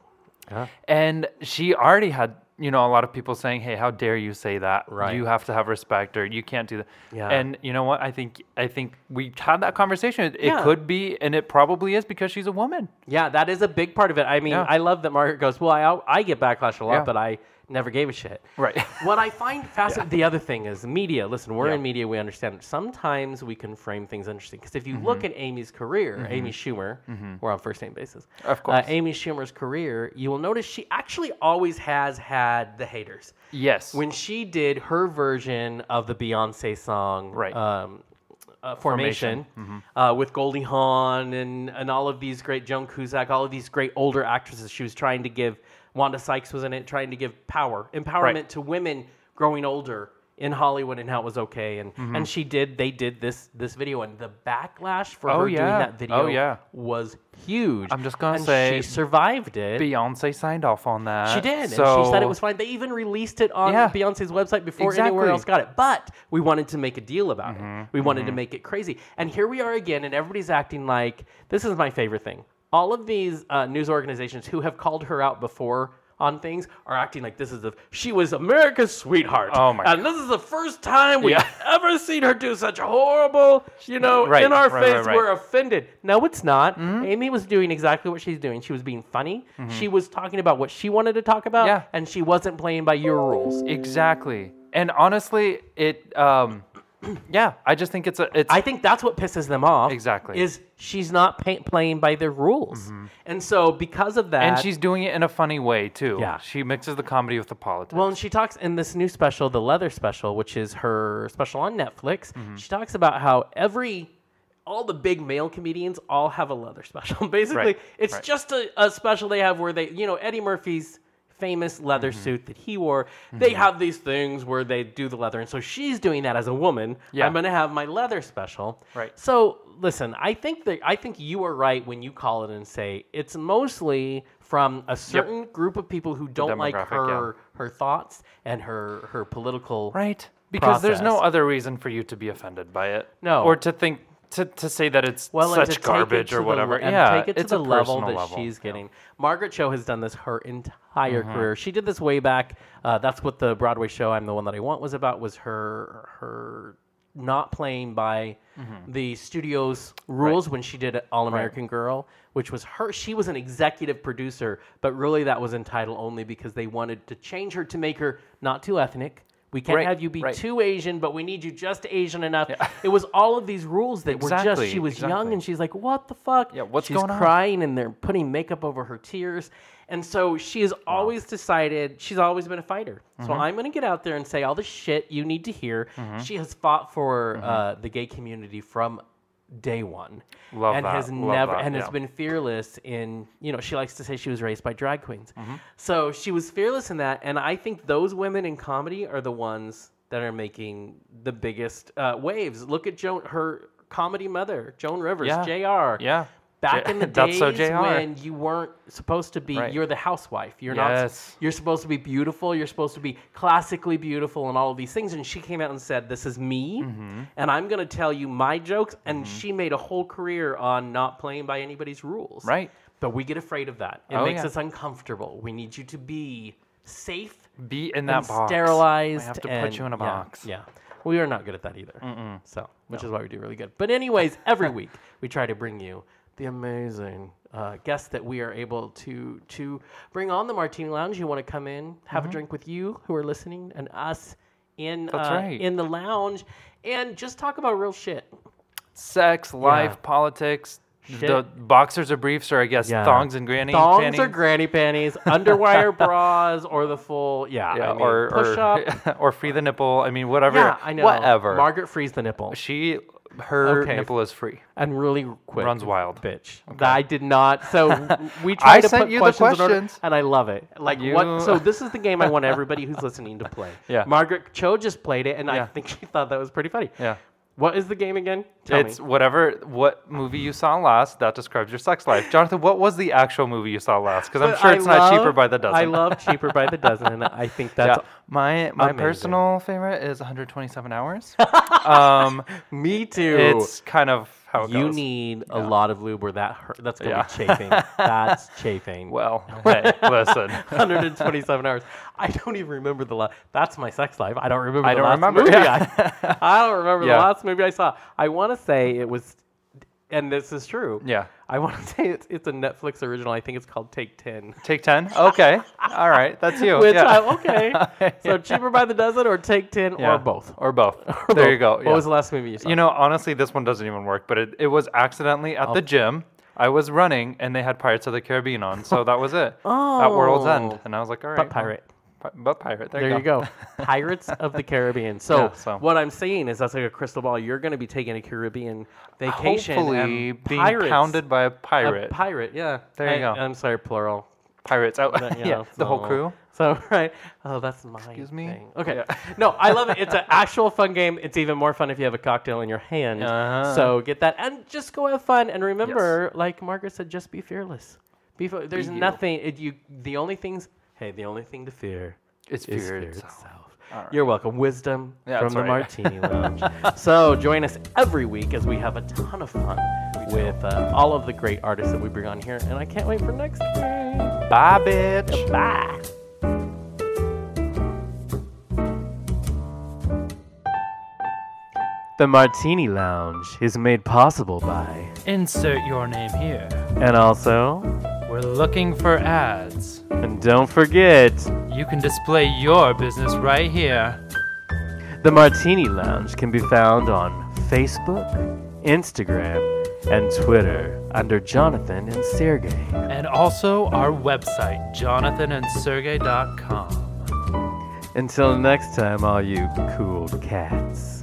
Yeah. and she already had you know a lot of people saying, "Hey, how dare you say that? Right. You have to have respect, or you can't do that." Yeah. And you know what? I think I think we had that conversation. It, it could be, and it probably is because she's a woman. Yeah, that is a big part of it. I mean, Yeah. I love that Margaret goes, Well, I, I get backlash a lot, Yeah. but I never gave a shit. Right. what I find fascinating, the other thing is media. Listen, we're Yeah. in media, we understand. Sometimes we can frame things interesting. Because if you look at Amy's career, Amy Schumer, we're on first name basis. Of Uh, course. Amy Schumer's career, you will notice she actually always has had the haters. Yes. When she did her version of the Beyonce song, Right. Um, uh, Formation, Formation. uh, with Goldie Hawn and, and all of these great Joan Cusack, all of these great older actresses. She was trying to give Wanda Sykes was in it, trying to give power, empowerment Right. to women growing older in Hollywood and how it was okay. And and she did. They did this this video, and the backlash for Mm-hmm. Oh, her yeah. doing that video Oh, yeah. was huge. I'm just gonna and say she survived it. Beyonce signed off on that. She did, So and she said it was fine. They even released it on Yeah. Beyonce's website before anywhere else got it. But we wanted to make a deal about Mm-hmm, it. We wanted to make it crazy. And here we are again, and everybody's acting like this is my favorite thing. All of these uh, news organizations who have called her out before on things are acting like this is the she was America's sweetheart. Oh my And this is the first time we've Yeah. ever seen her do such horrible, you know, Right, in our right, face. right. Mm-hmm. We're offended. No, it's not. Amy was doing exactly what she's doing. She was being funny. She was talking about what she wanted to talk about, Yeah. and she wasn't playing by your rules. Exactly. And honestly, it um yeah, I just think it's a it's I think that's what pisses them off. Exactly. Mm-hmm. Is she's not pay- playing by their rules, and so because of that, and she's doing it in a funny way too. Yeah. She mixes the comedy with the politics. Well, and she talks in this new special, the Leather Special, which is her special on Netflix. Mm-hmm. She talks about how every all the big male comedians all have a leather special. Basically, Right, it's right. just a, a special they have where they, you know, Eddie Murphy's famous leather Mm-hmm. suit that he wore. They have these things where they do the leather, and so she's doing that as a woman. Yeah. I'm gonna have my leather special. Right. So listen, I think that I think you are right when you call it and say it's mostly from a certain group of people who don't like demographic, yeah. her her thoughts and her her political right? Because there's no other reason for you to be offended by it. No. Or to think to, to say that it's well such garbage or whatever. and yeah, take it to it's the a level that level. she's Yeah. getting. Margaret Cho has done this her entire Mm-hmm. career. She did this way back. Uh, that's what the Broadway show "I'm the One That I Want" was about. Was her her not playing by the studio's rules when she did All American Girl, which was her. She was an executive producer, but really that was entitled only because they wanted to change her to make her not too ethnic. We can't Right, have you be right. too Asian, but we need you just Asian enough. It was all of these rules that were just. She was young and she's like, "What the fuck?" Yeah, what's she's going on? crying and they're putting makeup over her tears. And so she has always decided she's always been a fighter. So Mm-hmm. I'm going to get out there and say all the shit you need to hear. She has fought for Mm-hmm. uh, the gay community from day one, Love and that, has love never that, and yeah. has been fearless in you know she likes to say she was raised by drag queens. Mm-hmm. So she was fearless in that, and I think those women in comedy are the ones that are making the biggest uh, waves. Look at Joan, her comedy mother, Joan Rivers, Yeah. Jr. Yeah. Back Yeah, in the days so when you weren't supposed to be Right. you're the housewife you're Yes. not you're supposed to be beautiful you're supposed to be classically beautiful and all of these things and she came out and said this is me Mm-hmm. and i'm going to tell you my jokes and she made a whole career on not playing by anybody's rules Right. but we get afraid of that it Oh, makes yeah. us uncomfortable we need you to be safe Be in that box. sterilized We have to and- put you in a box. yeah we are not good at that either so which is why we do really good but anyways every week we try to bring you the amazing uh, guests that we are able to to bring on the martini lounge you want to come in have a drink with you who are listening and us in Mm-hmm. Uh, right. in the lounge and just talk about real shit Sex, life, Yeah. politics. Shit. The boxers or briefs, or I guess Yeah. thongs and granny thongs panties. or granny panties underwire bras or the full yeah, yeah, I mean, or push or, up or free the nipple. I mean, whatever. yeah i know Whatever. margaret frees the nipple she, her Okay. nipple is free. and really quick Runs wild. bitch. I did not. So we tried I to sent put you the questions, order, and I love it. Like You- what? So this is the game I want everybody who's listening to play. Yeah. Margaret Cho just played it, and I think she thought that was pretty funny. Yeah. What is the game again? Tell it's me. whatever what movie you saw last that describes your sex life. Jonathan, what was the actual movie you saw last? Because I'm sure I it's not cheaper by the dozen. I love cheaper by the dozen, I think that's yeah. My my amazing. personal favorite is 127 hours. um, me too. it's kind of how it you goes. need a lot of lube, or that hurt. That's gonna Yeah. be chafing. that's chafing. Well, hey, listen. 127 hours. I don't even remember the last. That's my sex life. I don't remember. I the don't last remember, Movie yeah. I, I don't remember Yeah. the last movie I saw. I want to say it was, and this is true. Yeah. I want to say it's it's a Netflix original. I think it's called Take Ten. Take 10? Okay. All right. That's you. Which yeah. I, okay. So cheaper by the dozen, or Take Ten, Yeah. or both. Or both. Or there both. you go. What yeah. was the last movie you saw? You know, honestly, this one doesn't even work, but it, it was accidentally at Oh. the gym. I was running and they had Pirates of the Caribbean on, so that was it. oh. At World's End. Oh. And I was like, all right. But pirate. pi- but pirate. There, There you go. Pirates of the Caribbean. So, Yeah, so- what I'm saying is that's like a crystal ball. You're going to be taking a Caribbean vacation. Hopefully, and being pirates, pounded by a a pirate. pirate, yeah. There you go. I'm sorry, plural. Pirates out. But, yeah, know, the whole crew. So right. Oh, that's my Excuse me? thing. Okay. no, I love it. It's an actual fun game. It's even more fun if you have a cocktail in your hand. Uh-huh. So get that and just go have fun. And remember, like Margaret said, just be fearless. Be. There's Be nothing. It, you. The only things. Hey, the only thing to fear It's is fear fear itself. itself. All right. You're welcome. Wisdom Yeah, from the right. Martini Lounge. so join us every week as we have a ton of fun with uh, all of the great artists that we bring on here. And I can't wait for next week. Bye, bitch. Bye. The Martini Lounge is made possible by, Insert your name here. and also, We're looking for ads. And don't forget, You can display your business right here. the Martini Lounge can be found on Facebook, Instagram, and Twitter under Jonathan and Sergey. And also our website, jonathanandsergey.com. Until next time, all you cool cats.